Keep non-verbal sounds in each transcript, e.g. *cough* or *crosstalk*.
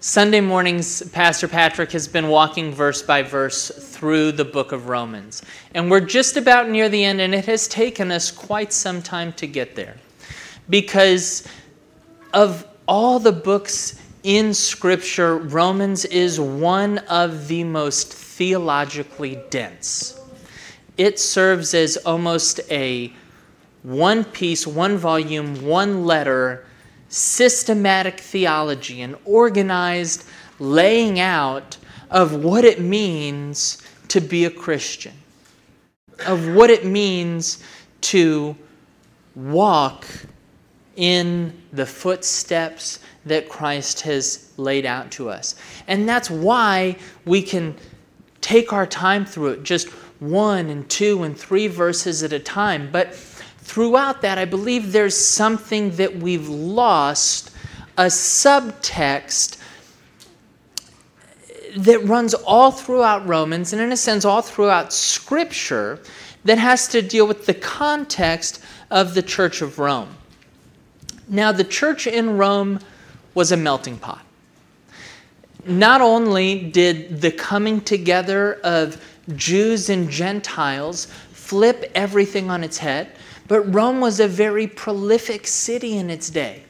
Sunday mornings, Pastor Patrick has been walking verse by verse through the book of Romans. And we're just about near the end, and it has taken us quite some time to get there. Because of all the books in Scripture, Romans is one of the most theologically dense. It serves as almost a one piece, one volume, one letter systematic theology, an organized laying out of what it means to be a Christian, of what it means to walk in the footsteps that Christ has laid out to us. And that's why we can take our time through it, just one and two and three verses at a time. But throughout that, I believe there's something that we've lost a subtext that runs all throughout Romans and, in a sense, all throughout Scripture that has to deal with the context of the Church of Rome. Now, the church in Rome was a melting pot. Not only did the coming together of Jews and Gentiles flip everything on its head, but Rome was a very prolific city in its day.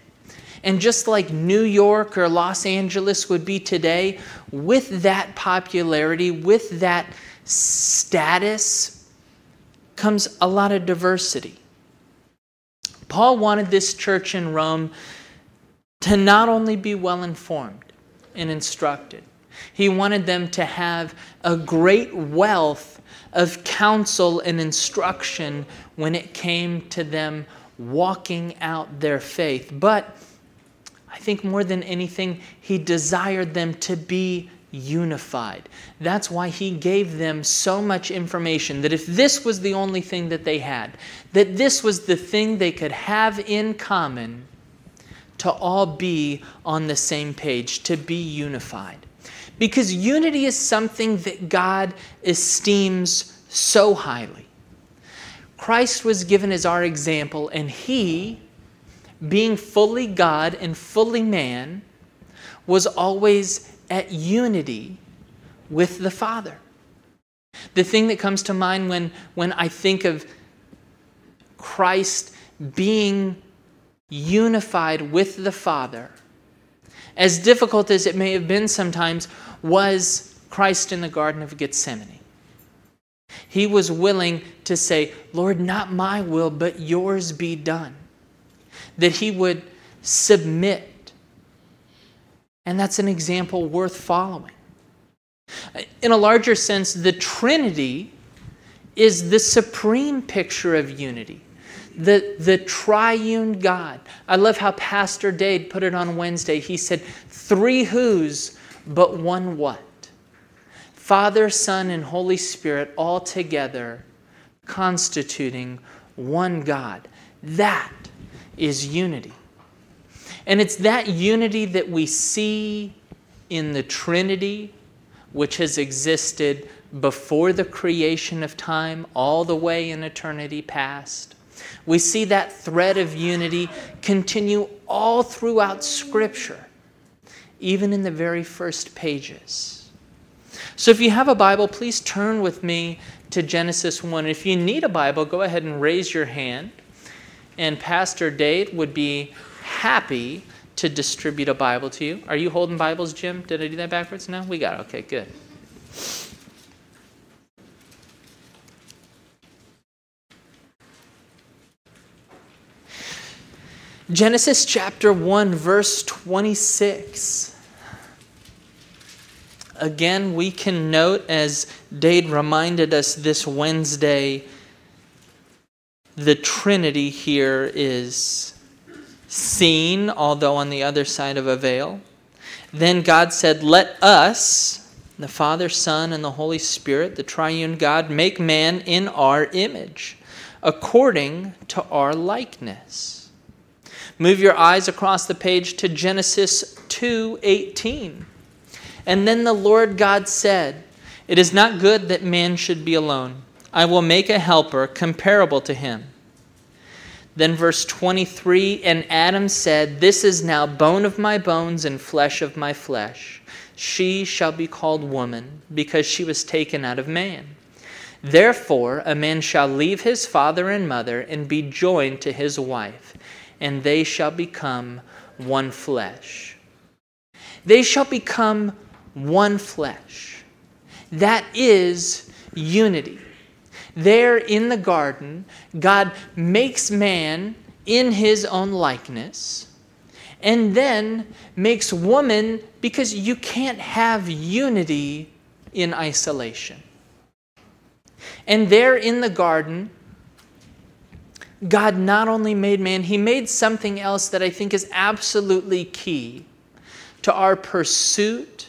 And just like New York or Los Angeles would be today, with that popularity, with that status, comes a lot of diversity. Paul wanted this church in Rome to not only be well informed and instructed, he wanted them to have a great wealth of counsel and instruction when it came to them walking out their faith. But I think more than anything, he desired them to be unified. That's why he gave them so much information that if this was the only thing that they had, that this was the thing they could have in common, to all be on the same page, to be unified. Because unity is something that God esteems so highly. Christ was given as our example, and he, being fully God and fully man, was always at unity with the Father. The thing that comes to mind when, when I think of Christ being unified with the Father, as difficult as it may have been sometimes, was Christ in the Garden of Gethsemane. He was willing to say, Lord, not my will, but yours be done. That he would submit. And that's an example worth following. In a larger sense, the Trinity is the supreme picture of unity. The, the triune God. I love how Pastor Dade put it on Wednesday. He said, Three who's, but one what? Father, Son, and Holy Spirit all together constituting one God. That is unity. And it's that unity that we see in the Trinity, which has existed before the creation of time, all the way in eternity past. We see that thread of unity continue all throughout Scripture, even in the very first pages. So if you have a Bible, please turn with me to Genesis 1. If you need a Bible, go ahead and raise your hand. And Pastor Dade would be happy to distribute a Bible to you. Are you holding Bibles, Jim? Did I do that backwards? No? We got it. Okay, good. Genesis chapter 1, verse 26 again, we can note, as Dade reminded us this Wednesday, the Trinity here is seen, although on the other side of a veil. Then God said, Let us, the Father, Son, and the Holy Spirit, the triune God, make man in our image, according to our likeness. Move your eyes across the page to Genesis 2:18. And then the Lord God said, It is not good that man should be alone. I will make a helper comparable to him. Then, verse 23 And Adam said, This is now bone of my bones and flesh of my flesh. She shall be called woman, because she was taken out of man. Therefore, a man shall leave his father and mother and be joined to his wife, and they shall become one flesh. They shall become one flesh. That is unity. There in the garden, God makes man in his own likeness and then makes woman because you can't have unity in isolation. And there in the garden, God not only made man, he made something else that I think is absolutely key to our pursuit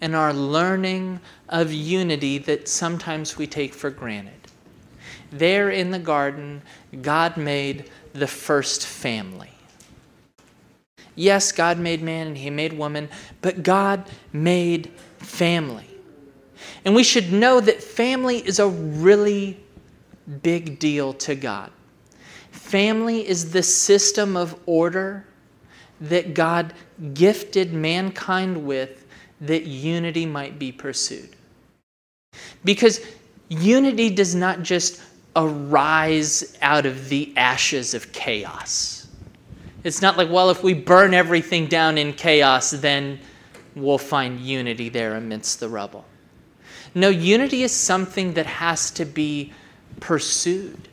and our learning of unity that sometimes we take for granted. There in the garden, God made the first family. Yes, God made man and he made woman, but God made family. And we should know that family is a really big deal to God. Family is the system of order that God gifted mankind with that unity might be pursued. Because unity does not just arise out of the ashes of chaos. It's not like, well, if we burn everything down in chaos, then we'll find unity there amidst the rubble. No, unity is something that has to be pursued.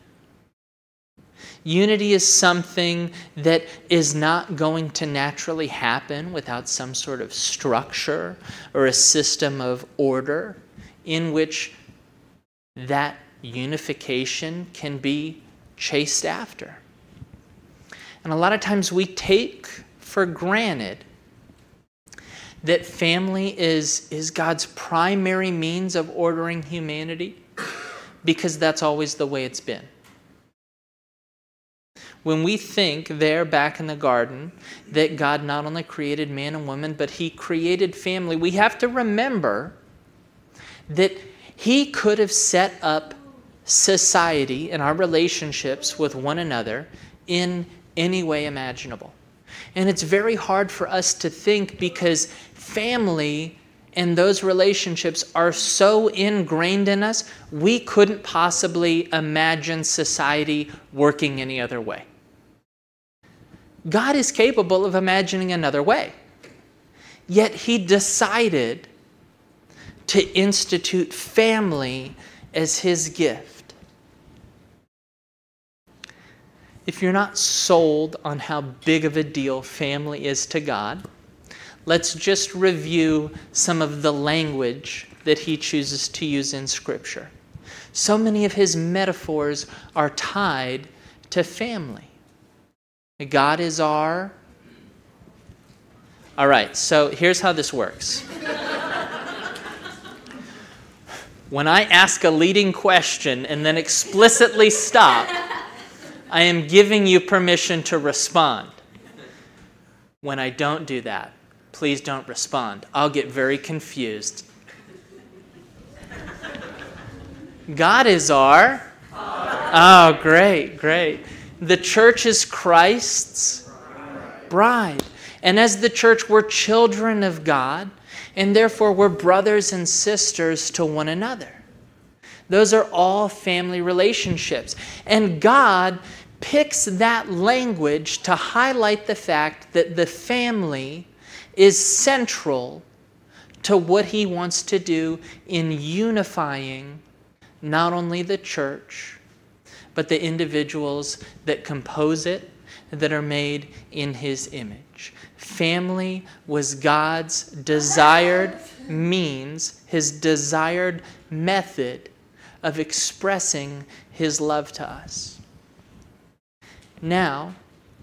Unity is something that is not going to naturally happen without some sort of structure or a system of order in which that unification can be chased after. And a lot of times we take for granted that family is, is God's primary means of ordering humanity because that's always the way it's been. When we think there back in the garden that God not only created man and woman, but he created family, we have to remember that he could have set up society and our relationships with one another in any way imaginable. And it's very hard for us to think because family and those relationships are so ingrained in us, we couldn't possibly imagine society working any other way. God is capable of imagining another way. Yet he decided to institute family as his gift. If you're not sold on how big of a deal family is to God, let's just review some of the language that he chooses to use in Scripture. So many of his metaphors are tied to family. God is our. All right, so here's how this works. when I ask a leading question and then explicitly stop, I am giving you permission to respond. When I don't do that, please don't respond. I'll get very confused. God is our. Oh, great, great. The church is Christ's bride. And as the church, we're children of God, and therefore we're brothers and sisters to one another. Those are all family relationships. And God picks that language to highlight the fact that the family is central to what he wants to do in unifying not only the church, but the individuals that compose it that are made in his image. Family was God's desired means, his desired method of expressing his love to us. Now,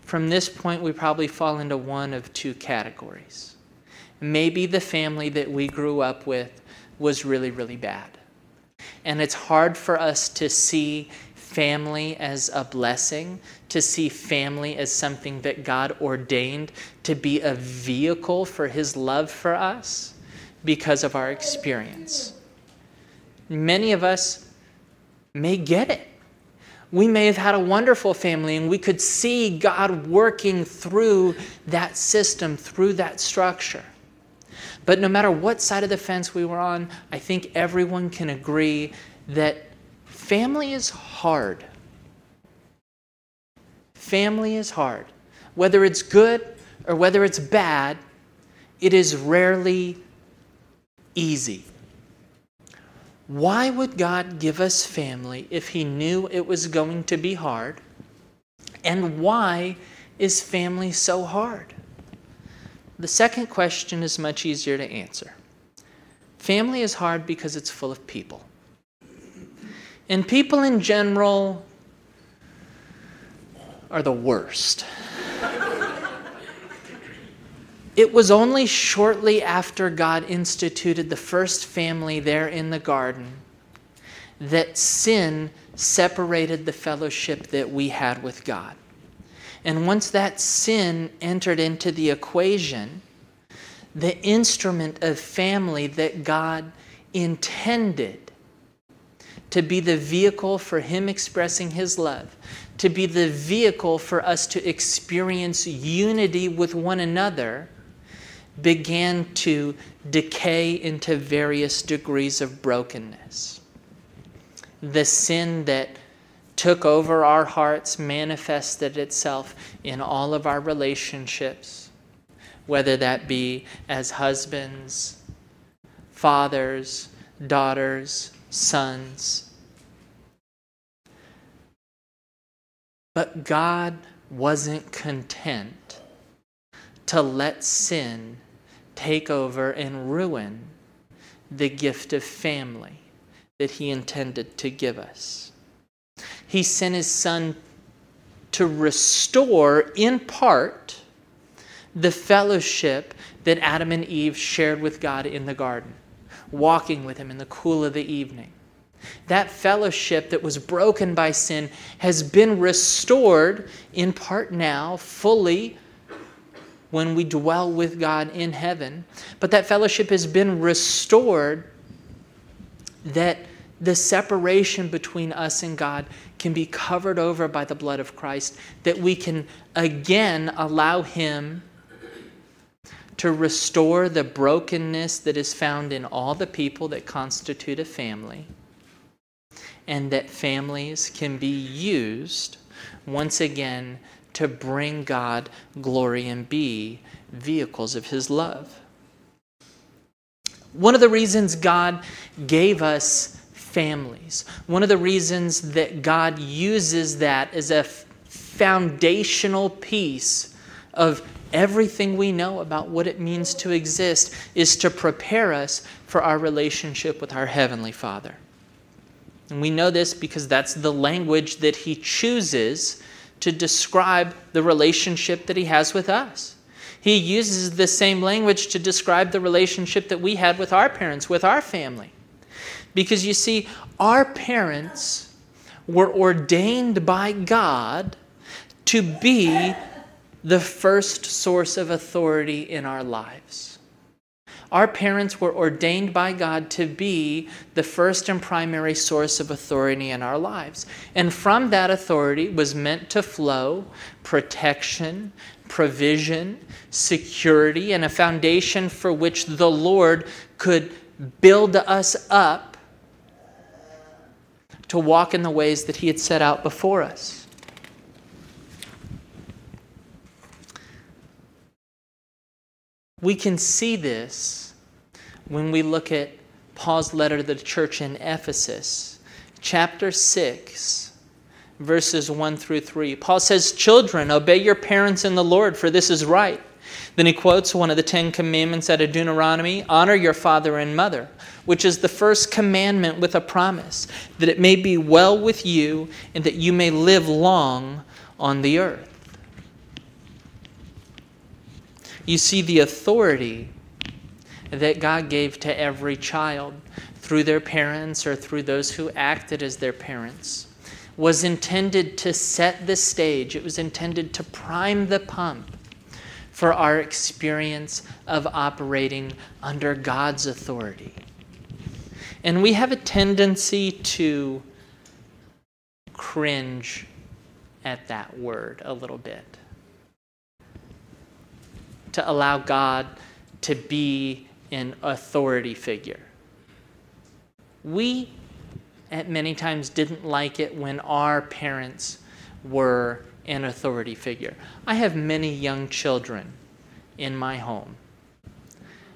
from this point, we probably fall into one of two categories. Maybe the family that we grew up with was really, really bad. And it's hard for us to see family as a blessing, to see family as something that God ordained to be a vehicle for His love for us because of our experience. Many of us may get it we may have had a wonderful family and we could see God working through that system, through that structure. But no matter what side of the fence we were on, I think everyone can agree that family is hard. Family is hard. Whether it's good or whether it's bad, it is rarely easy. Why would God give us family if He knew it was going to be hard? And why is family so hard? The second question is much easier to answer. Family is hard because it's full of people. And people in general are the worst. It was only shortly after God instituted the first family there in the garden that sin separated the fellowship that we had with God. And once that sin entered into the equation, the instrument of family that God intended to be the vehicle for Him expressing His love, to be the vehicle for us to experience unity with one another began to decay into various degrees of brokenness. The sin that took over our hearts manifested itself in all of our relationships, whether that be as husbands, fathers, daughters, sons. But God wasn't content to let sin take over and ruin the gift of family that He intended to give us. He sent His Son to restore, in part, the fellowship that Adam and Eve shared with God in the garden, walking with Him in the cool of the evening. That fellowship that was broken by sin has been restored, in part now, fully when we dwell with God in heaven. But that fellowship has been restored that the separation between us and God can be covered over by the blood of Christ, that we can again allow Him to restore the brokenness that is found in all the people that constitute a family, and that families can be used once again to bring God glory and be vehicles of His love. One of the reasons God gave us families, one of the reasons that God uses that as a foundational piece of everything we know about what it means to exist is to prepare us for our relationship with our Heavenly Father. And we know this because that's the language that He chooses to describe the relationship that he has with us. He uses the same language to describe the relationship that we had with our parents, with our family. Because you see, our parents were ordained by God to be the first source of authority in our lives. Our parents were ordained by God to be the first and primary source of authority in our lives. And from that authority was meant to flow protection, provision, security, and a foundation for which the Lord could build us up to walk in the ways that He had set out before us. We can see this when we look at Paul's letter to the church in Ephesus, chapter 6, verses 1 through 3. Paul says, Children, obey your parents in the Lord, for this is right. Then he quotes one of the Ten Commandments out of Deuteronomy Honor your father and mother, which is the first commandment with a promise, that it may be well with you and that you may live long on the earth. You see the authority that God gave to every child through their parents or through those who acted as their parents was intended to set the stage, it was intended to prime the pump for our experience of operating under God's authority. And we have a tendency to cringe at that word a little bit. To allow God to be an authority figure. We, at many times, didn't like it when our parents were an authority figure. I have many young children in my home.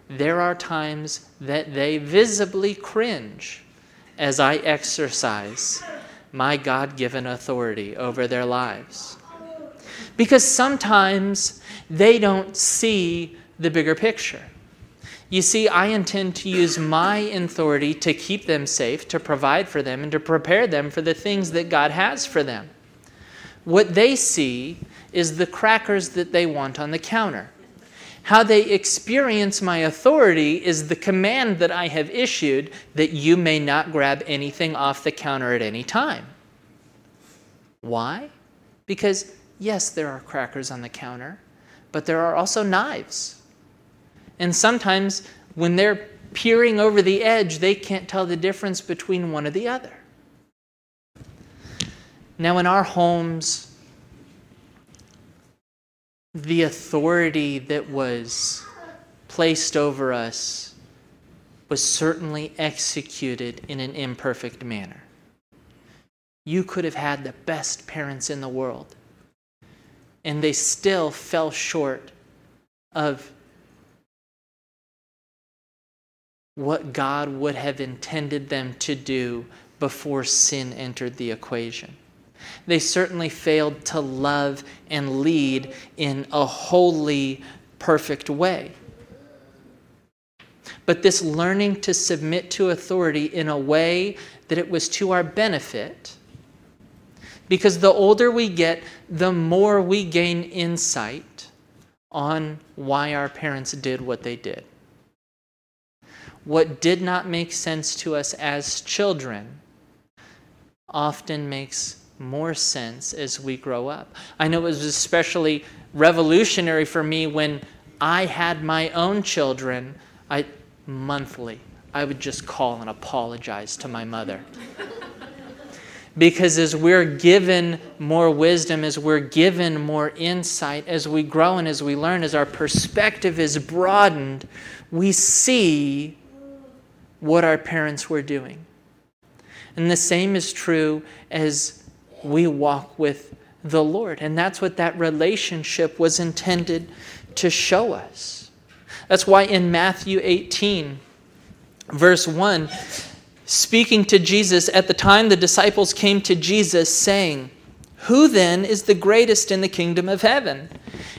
There are times that they visibly cringe as I exercise my God given authority over their lives. Because sometimes they don't see the bigger picture. You see, I intend to use my authority to keep them safe, to provide for them, and to prepare them for the things that God has for them. What they see is the crackers that they want on the counter. How they experience my authority is the command that I have issued that you may not grab anything off the counter at any time. Why? Because, yes, there are crackers on the counter, but there are also knives. And sometimes when they're peering over the edge, they can't tell the difference between one or the other. Now, in our homes, the authority that was placed over us was certainly executed in an imperfect manner. You could have had the best parents in the world, and they still fell short of what God would have intended them to do before sin entered the equation. They certainly failed to love and lead in a wholly perfect way. But this learning to submit to authority in a way that it was to our benefit, because the older we get, the more we gain insight on why our parents did what they did. What did not make sense to us as children often makes more sense as we grow up. I know it was especially revolutionary for me when I had my own children. I monthly I would just call and apologize to my mother. Because as we're given more wisdom, as we're given more insight, as we grow and as we learn, as our perspective is broadened, we see what our parents were doing. And the same is true as we walk with the Lord. And that's what that relationship was intended to show us. That's why in Matthew 18, verse 1, speaking to Jesus, at the time the disciples came to Jesus saying, Who then is the greatest in the kingdom of heaven?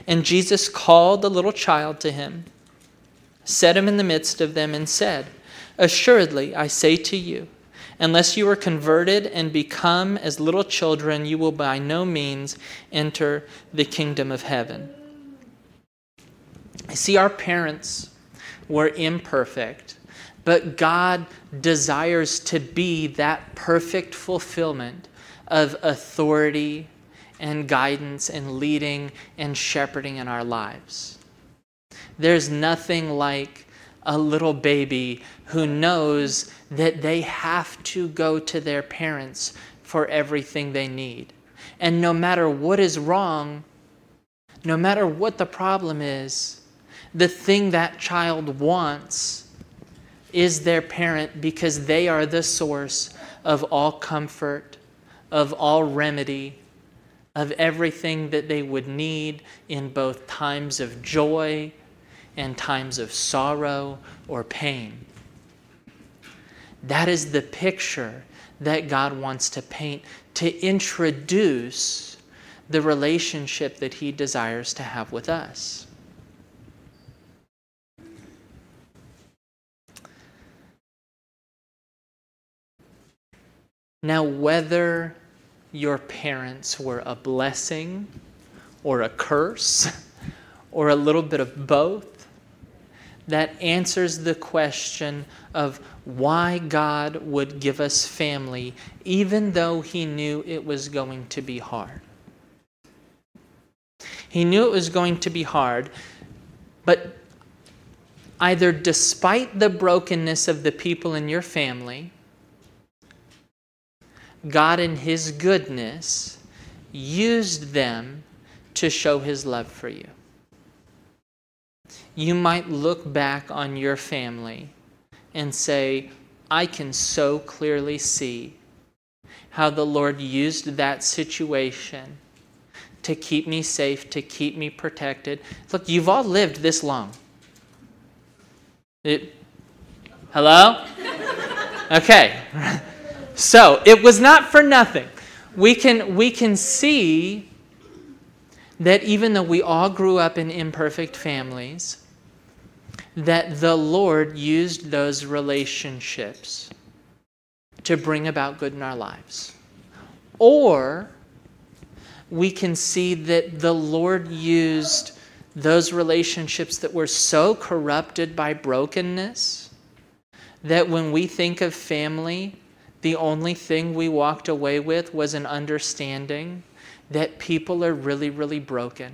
And Jesus called the little child to him, set him in the midst of them, and said, Assuredly, I say to you, Unless you are converted and become as little children, you will by no means enter the kingdom of heaven. I see our parents were imperfect, but God desires to be that perfect fulfillment of authority and guidance and leading and shepherding in our lives. There's nothing like a little baby who knows that they have to go to their parents for everything they need. And no matter what is wrong, no matter what the problem is, the thing that child wants is their parent because they are the source of all comfort, of all remedy, of everything that they would need in both times of joy and times of sorrow or pain. That is the picture that God wants to paint to introduce the relationship that He desires to have with us. Now, whether your parents were a blessing or a curse *laughs* or a little bit of both, that answers the question of why God would give us family, even though He knew it was going to be hard. He knew it was going to be hard, but either despite the brokenness of the people in your family, God, in His goodness, used them to show His love for you. You might look back on your family and say, I can so clearly see how the Lord used that situation to keep me safe, to keep me protected. Look, you've all lived this long. It, hello? *laughs* Okay. *laughs* So it was not for nothing. We can, we can see that even though we all grew up in imperfect families, that the Lord used those relationships to bring about good in our lives. Or we can see that the Lord used those relationships that were so corrupted by brokenness that when we think of family, the only thing we walked away with was an understanding that people are really, really broken,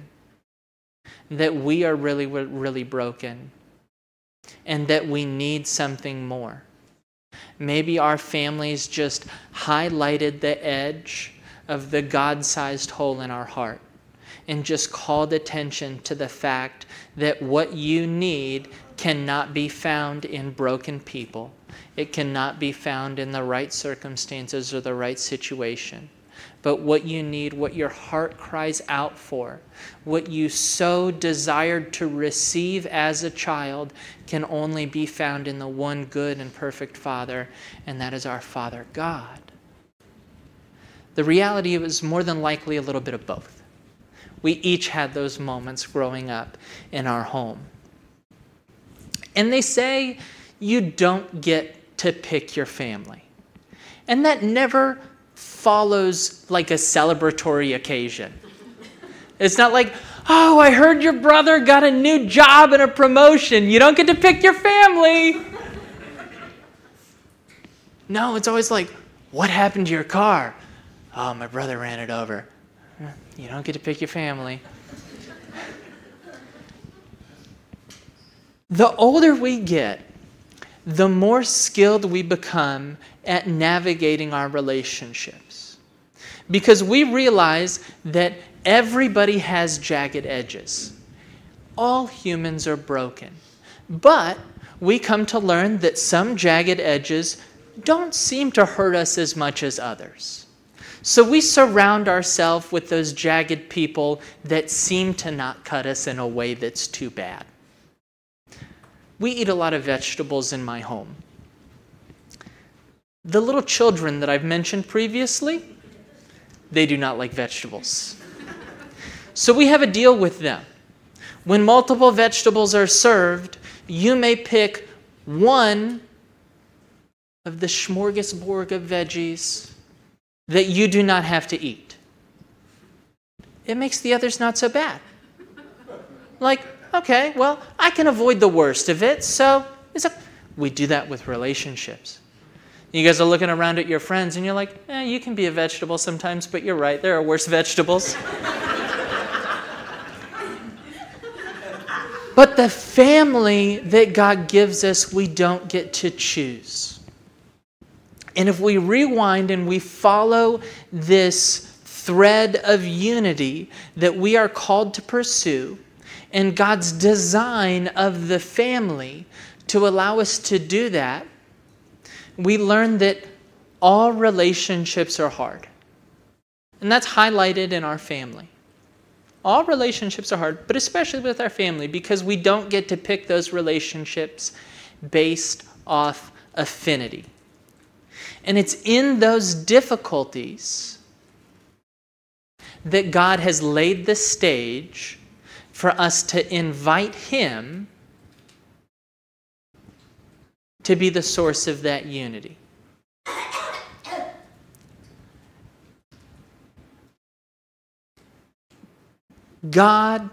that we are really, really broken, and that we need something more. Maybe our families just highlighted the edge of the God sized hole in our heart and just called attention to the fact that what you need cannot be found in broken people. It cannot be found in the right circumstances or the right situation. But what you need, what your heart cries out for, what you so desired to receive as a child, can only be found in the one good and perfect Father, and that is our Father God. The reality was more than likely a little bit of both. We each had those moments growing up in our home. And they say you don't get to pick your family. And that never follows like a celebratory occasion. It's not like, oh, I heard your brother got a new job and a promotion. You don't get to pick your family. No, it's always like, what happened to your car? Oh, my brother ran it over. You don't get to pick your family. The older we get, the more skilled we become at navigating our relationships. Because we realize that everybody has jagged edges. All humans are broken. But we come to learn that some jagged edges don't seem to hurt us as much as others. So we surround ourselves with those jagged people that seem to not cut us in a way that's too bad. We eat a lot of vegetables in my home. The little children that I've mentioned previously, they do not like vegetables. So we have a deal with them. When multiple vegetables are served, you may pick one of the smorgasbord of veggies that you do not have to eat. It makes the others not so bad. Like, okay, well, I can avoid the worst of it, so a, we do that with relationships. You guys are looking around at your friends and you're like, eh, you can be a vegetable sometimes, but you're right, there are worse vegetables. *laughs* but the family that God gives us, we don't get to choose. And if we rewind and we follow this thread of unity that we are called to pursue, and God's design of the family to allow us to do that, we learn that all relationships are hard. And that's highlighted in our family. All relationships are hard, but especially with our family, because we don't get to pick those relationships based off affinity. And it's in those difficulties that God has laid the stage for us to invite Him to be the source of that unity. God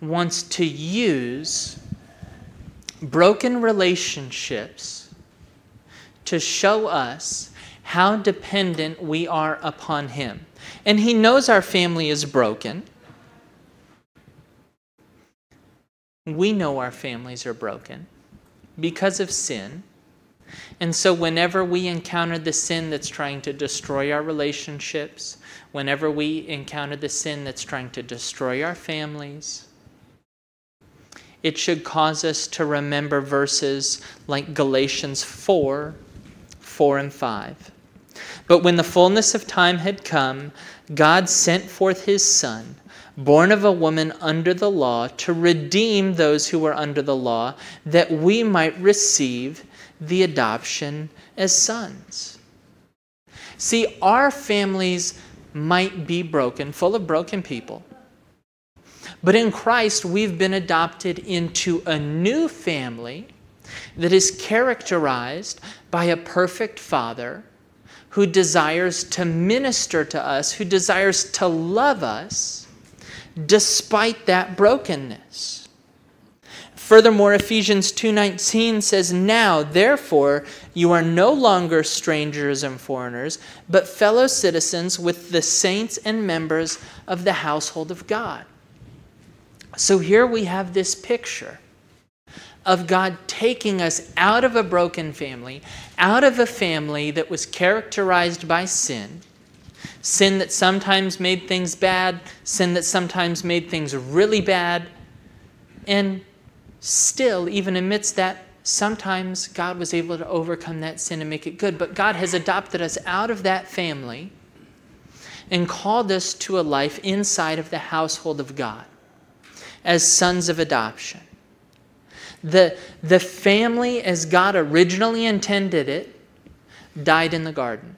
wants to use broken relationships to show us how dependent we are upon Him. And He knows our family is broken. We know our families are broken because of sin. And so, whenever we encounter the sin that's trying to destroy our relationships, whenever we encounter the sin that's trying to destroy our families, it should cause us to remember verses like Galatians 4 4 and 5. But when the fullness of time had come, God sent forth his Son, born of a woman under the law, to redeem those who were under the law, that we might receive the adoption as sons. See, our families might be broken, full of broken people. But in Christ, we've been adopted into a new family that is characterized by a perfect Father who desires to minister to us, who desires to love us despite that brokenness. Furthermore, Ephesians 2:19 says, "Now, therefore, you are no longer strangers and foreigners, but fellow citizens with the saints and members of the household of God." So here we have this picture of God taking us out of a broken family, out of a family that was characterized by sin, sin that sometimes made things bad, sin that sometimes made things really bad, and still, even amidst that, sometimes God was able to overcome that sin and make it good. But God has adopted us out of that family and called us to a life inside of the household of God as sons of adoption. The, the family, as God originally intended it, died in the garden.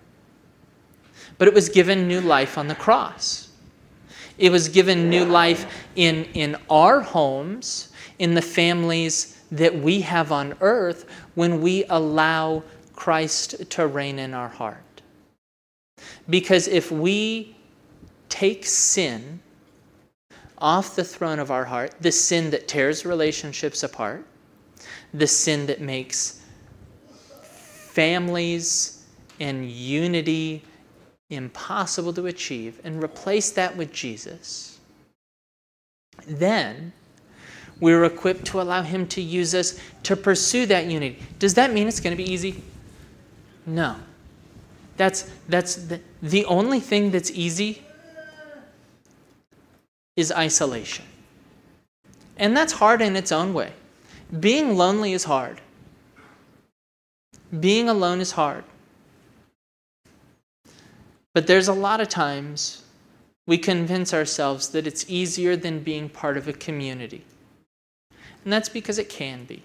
But it was given new life on the cross. It was given new life in, in our homes, in the families that we have on earth when we allow Christ to reign in our heart. Because if we take sin off the throne of our heart, the sin that tears relationships apart, the sin that makes families and unity impossible to achieve, and replace that with Jesus, then we're equipped to allow Him to use us to pursue that unity. Does that mean it's going to be easy? No. That's, that's the, the only thing that's easy is isolation. And that's hard in its own way. Being lonely is hard. Being alone is hard. But there's a lot of times we convince ourselves that it's easier than being part of a community. And that's because it can be.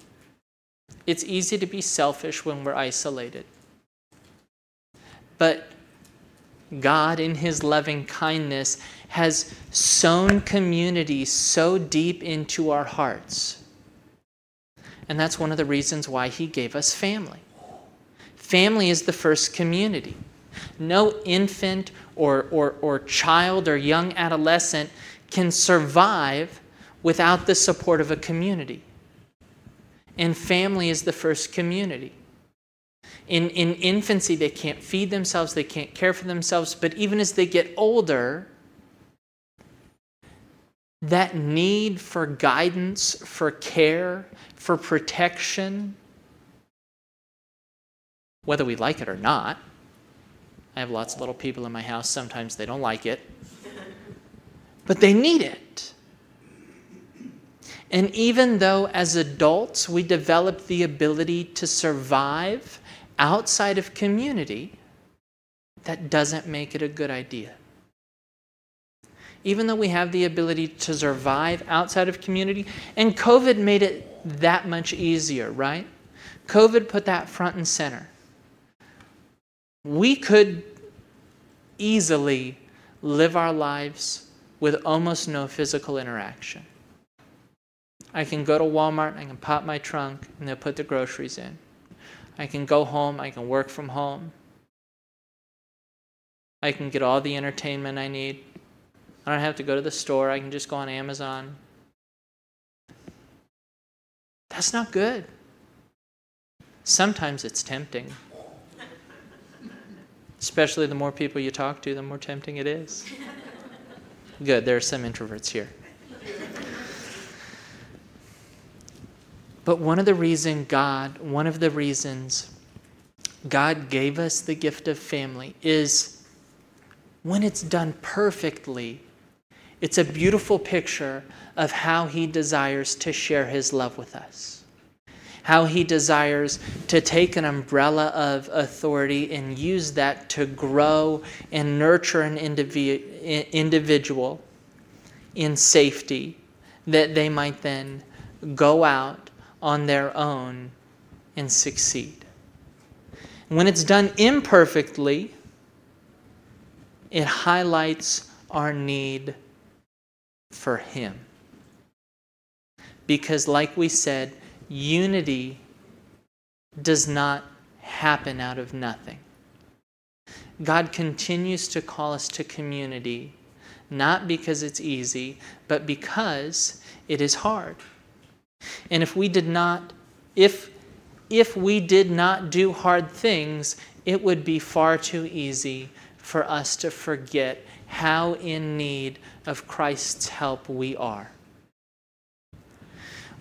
It's easy to be selfish when we're isolated. But God, in His loving kindness, has sown community so deep into our hearts. And that's one of the reasons why He gave us family. Family is the first community. No infant or, or, or child or young adolescent can survive without the support of a community. And family is the first community. In, in infancy, they can't feed themselves, they can't care for themselves, but even as they get older, that need for guidance, for care, for protection, whether we like it or not. I have lots of little people in my house. Sometimes they don't like it, but they need it. And even though as adults we develop the ability to survive outside of community, that doesn't make it a good idea even though we have the ability to survive outside of community. And COVID made it that much easier, right? COVID put that front and center. We could easily live our lives with almost no physical interaction. I can go to Walmart, I can pop my trunk, and they'll put the groceries in. I can go home, I can work from home. I can get all the entertainment I need. I don't have to go to the store. I can just go on Amazon. That's not good. Sometimes it's tempting. Especially the more people you talk to, the more tempting it is. *laughs* Good, there are some introverts here. But one of the reasons God, one of the reasons God gave us the gift of family is when it's done perfectly, it's a beautiful picture of how He desires to share His love with us. How He desires to take an umbrella of authority and use that to grow and nurture an individual in safety, that they might then go out on their own and succeed. When it's done imperfectly, it highlights our need for Him. Because, like we said, unity does not happen out of nothing. God continues to call us to community, not because it's easy, but because it is hard. And if we did not, if if we did not do hard things, it would be far too easy for us to forget how in need of Christ's help we are.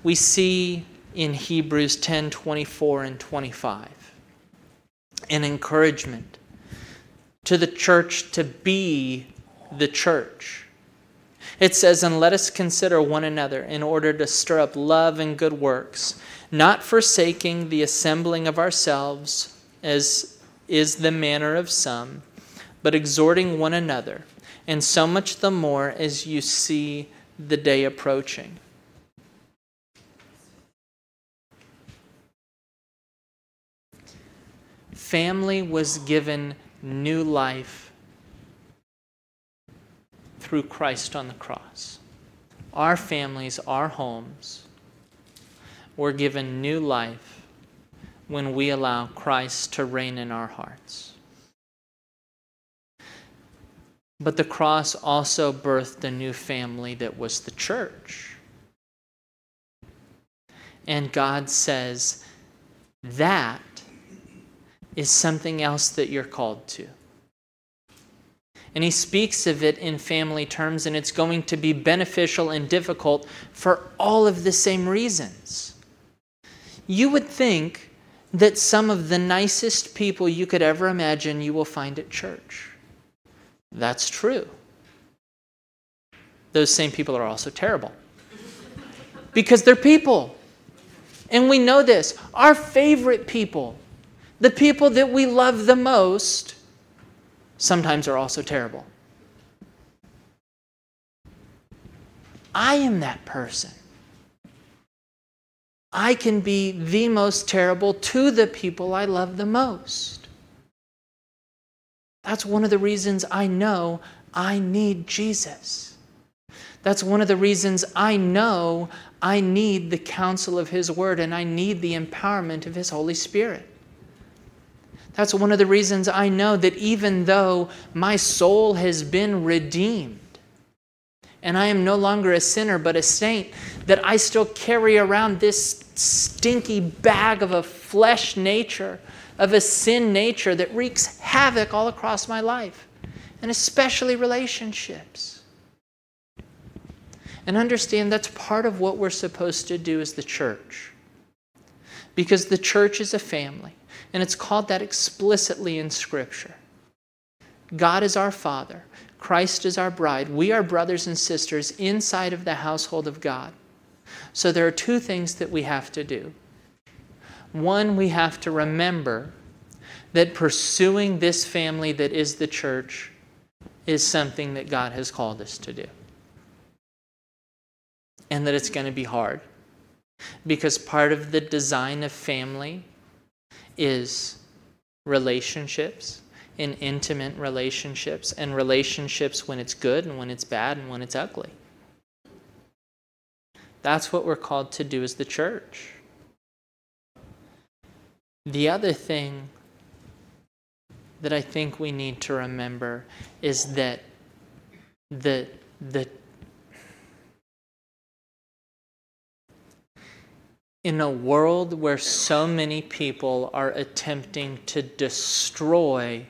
We see in Hebrews 10 24 and 25 an encouragement to the church to be the church. It says, And let us consider one another in order to stir up love and good works not forsaking the assembling of ourselves, as is the manner of some, but exhorting one another, and so much the more as you see the day approaching. Family was given new life through Christ on the cross. Our families, our homes, we're given new life when we allow Christ to reign in our hearts. But the cross also birthed a new family that was the church. And God says that is something else that you're called to. And he speaks of it in family terms, and it's going to be beneficial and difficult for all of the same reasons you would think that some of the nicest people you could ever imagine you will find at church. That's true. Those same people are also terrible because they're people. And we know this. Our favorite people, the people that we love the most, sometimes are also terrible. I am that person. I can be the most terrible to the people I love the most. That's one of the reasons I know I need Jesus. That's one of the reasons I know I need the counsel of His Word and I need the empowerment of His Holy Spirit. That's one of the reasons I know that even though my soul has been redeemed, and I am no longer a sinner but a saint, that I still carry around this stinky bag of a flesh nature, of a sin nature that wreaks havoc all across my life, and especially relationships. And understand that's part of what we're supposed to do as the church. Because the church is a family, and it's called that explicitly in Scripture. God is our Father. Christ is our bride. We are brothers and sisters inside of the household of God. So there are two things that we have to do. One, we have to remember that pursuing this family that is the church is something that God has called us to do. And that it's going to be hard. Because part of the design of family is relationships in intimate relationships and relationships when it's good and when it's bad and when it's ugly. That's what we're called to do as the church. The other thing that I think we need to remember is that the, the in a world where so many people are attempting to destroy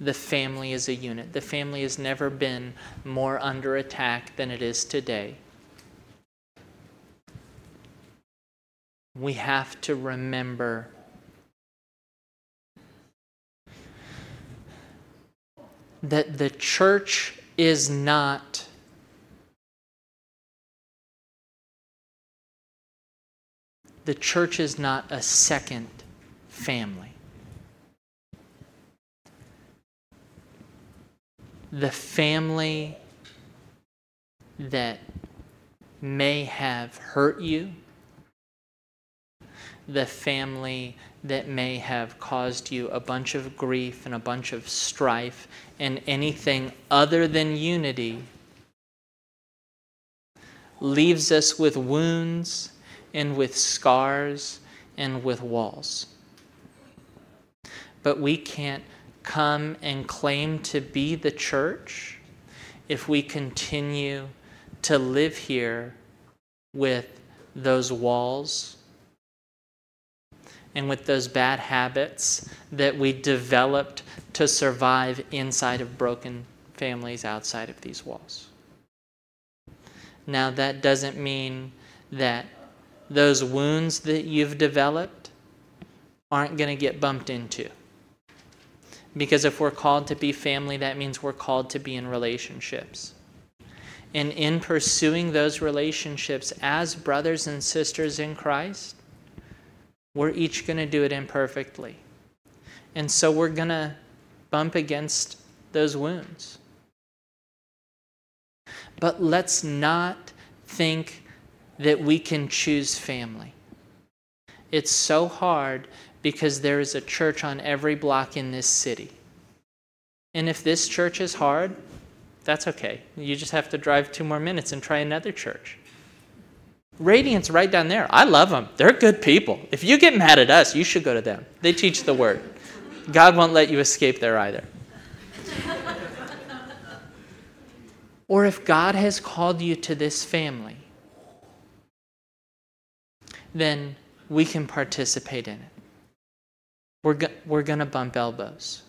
the family as a unit. The family has never been more under attack than it is today. We have to remember that the church is not the church is not a second family. The family that may have hurt you, the family that may have caused you a bunch of grief and a bunch of strife and anything other than unity leaves us with wounds and with scars and with walls. But we can't come and claim to be the church if we continue to live here with those walls and with those bad habits that we developed to survive inside of broken families outside of these walls. Now, that doesn't mean that those wounds that you've developed aren't going to get bumped into. Because if we're called to be family, that means we're called to be in relationships. And in pursuing those relationships as brothers and sisters in Christ, we're each going to do it imperfectly. And so we're going to bump against those wounds. But let's not think that we can choose family. It's so hard because there is a church on every block in this city. And if this church is hard, that's okay. You just have to drive two more minutes and try another church. Radiance right down there. I love them. They're good people. If you get mad at us, you should go to them. They teach the word. God won't let you escape there either. *laughs* or if God has called you to this family, then we can participate in it. We're, go- we're going to bump elbows.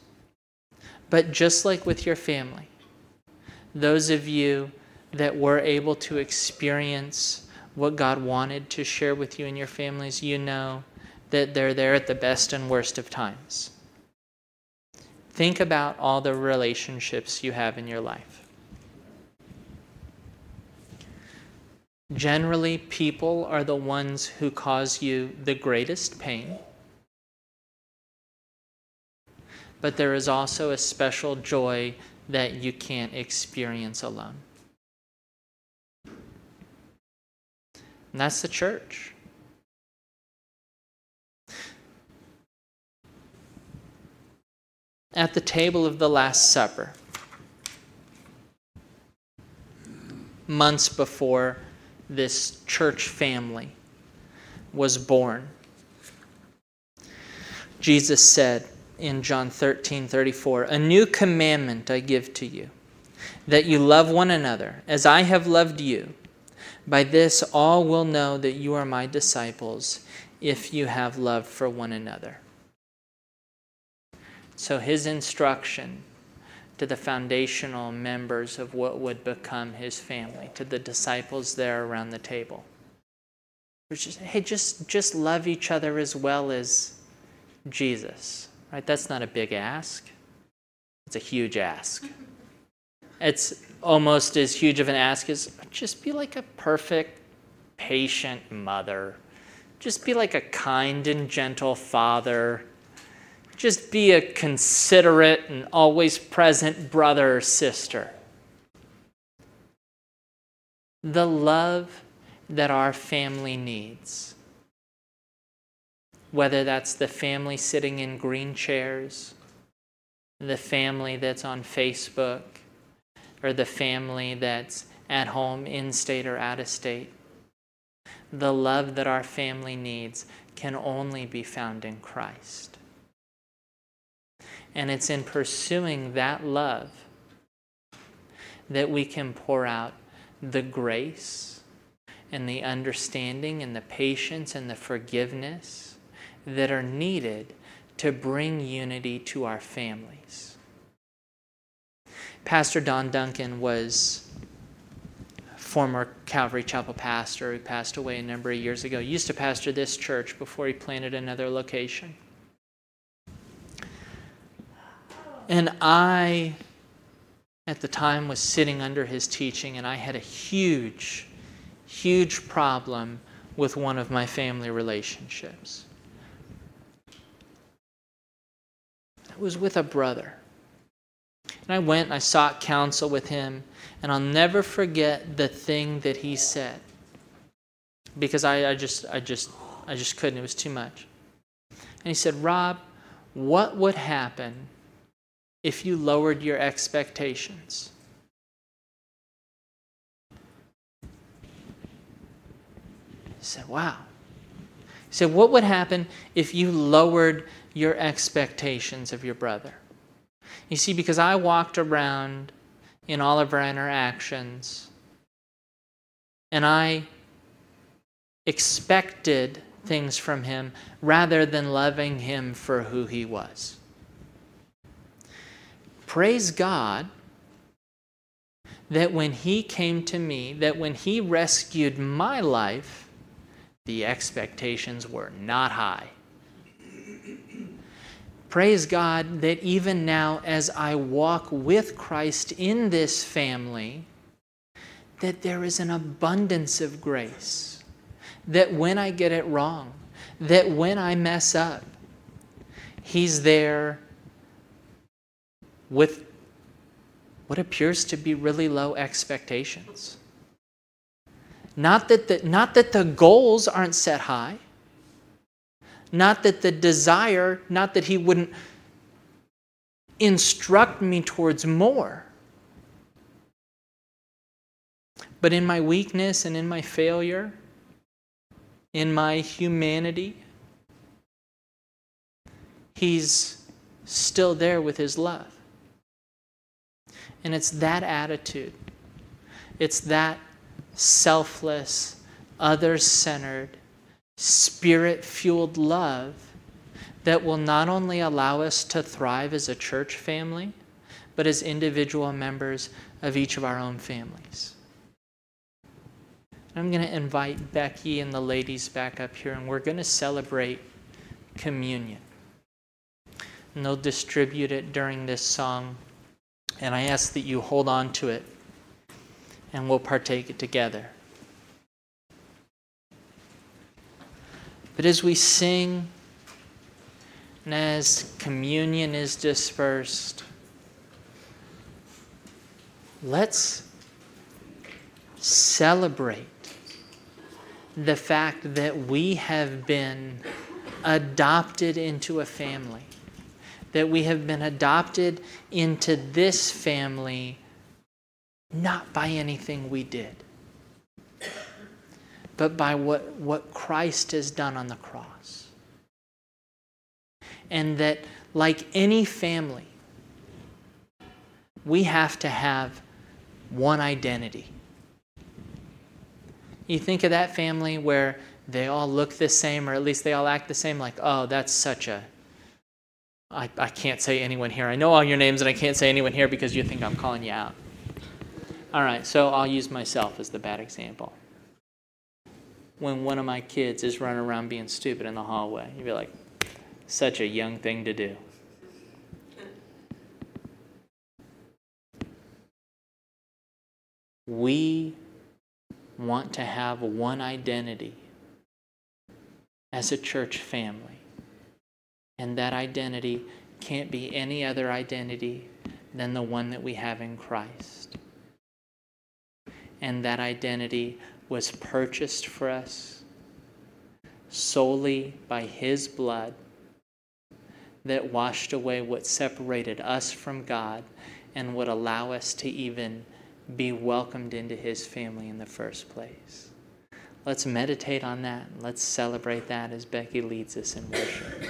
But just like with your family, those of you that were able to experience what God wanted to share with you and your families, you know that they're there at the best and worst of times. Think about all the relationships you have in your life. Generally, people are the ones who cause you the greatest pain. But there is also a special joy that you can't experience alone. And that's the church. At the table of the Last Supper, months before this church family was born. Jesus said in John 13 34, A new commandment I give to you, that you love one another as I have loved you. By this all will know that you are my disciples if you have love for one another. So his instruction to the foundational members of what would become his family, to the disciples there around the table. Just, hey, just, just love each other as well as Jesus. Right? That's not a big ask. It's a huge ask. It's almost as huge of an ask as just be like a perfect, patient mother. Just be like a kind and gentle father just be a considerate and always present brother or sister. The love that our family needs, whether that's the family sitting in green chairs, the family that's on Facebook, or the family that's at home, in state or out of state. The love that our family needs can only be found in Christ. And it's in pursuing that love that we can pour out the grace and the understanding and the patience and the forgiveness that are needed to bring unity to our families. Pastor Don Duncan was former Calvary Chapel pastor who passed away a number of years ago. He used to pastor this church before he planted another location. And I at the time was sitting under his teaching, and I had a huge, huge problem with one of my family relationships. It was with a brother. And I went and I sought counsel with him, and I'll never forget the thing that he said. Because I, I just I just I just couldn't. It was too much. And he said, Rob, what would happen if you lowered your expectations? He said, Wow. He said, What would happen if you lowered your expectations of your brother? You see, because I walked around in all of our interactions and I expected things from him rather than loving him for who he was. Praise God that when he came to me, that when he rescued my life, the expectations were not high. Praise God that even now, as I walk with Christ in this family, that there is an abundance of grace. That when I get it wrong, that when I mess up, He's there with what appears to be really low expectations. Not that the, not that the goals aren't set high, not that the desire, not that He wouldn't instruct me towards more. But in my weakness and in my failure, in my humanity, He's still there with His love. And it's that attitude, it's that selfless, other centered, spirit fueled love that will not only allow us to thrive as a church family, but as individual members of each of our own families. I'm going to invite Becky and the ladies back up here, and we're going to celebrate communion. And they'll distribute it during this song. And I ask that you hold on to it, and we'll partake it together. But as we sing and as communion is dispersed, let's celebrate the fact that we have been adopted into a family, that we have been adopted into this family not by anything we did but by what, what Christ has done on the cross. And that, like any family, we have to have one identity. You think of that family where they all look the same, or at least they all act the same, like, oh, that's such a. I, I can't say anyone here. I know all your names, and I can't say anyone here because you think I'm calling you out. All right, so I'll use myself as the bad example when one of my kids is running around being stupid in the hallway. You'd be like, such a young thing to do. We want to have one identity as a church family. And that identity can't be any other identity than the one that we have in Christ. And that identity was purchased for us solely by His blood that washed away what separated us from God and would allow us to even be welcomed into His family in the first place. Let's meditate on that. Let's celebrate that as Becky leads us in worship.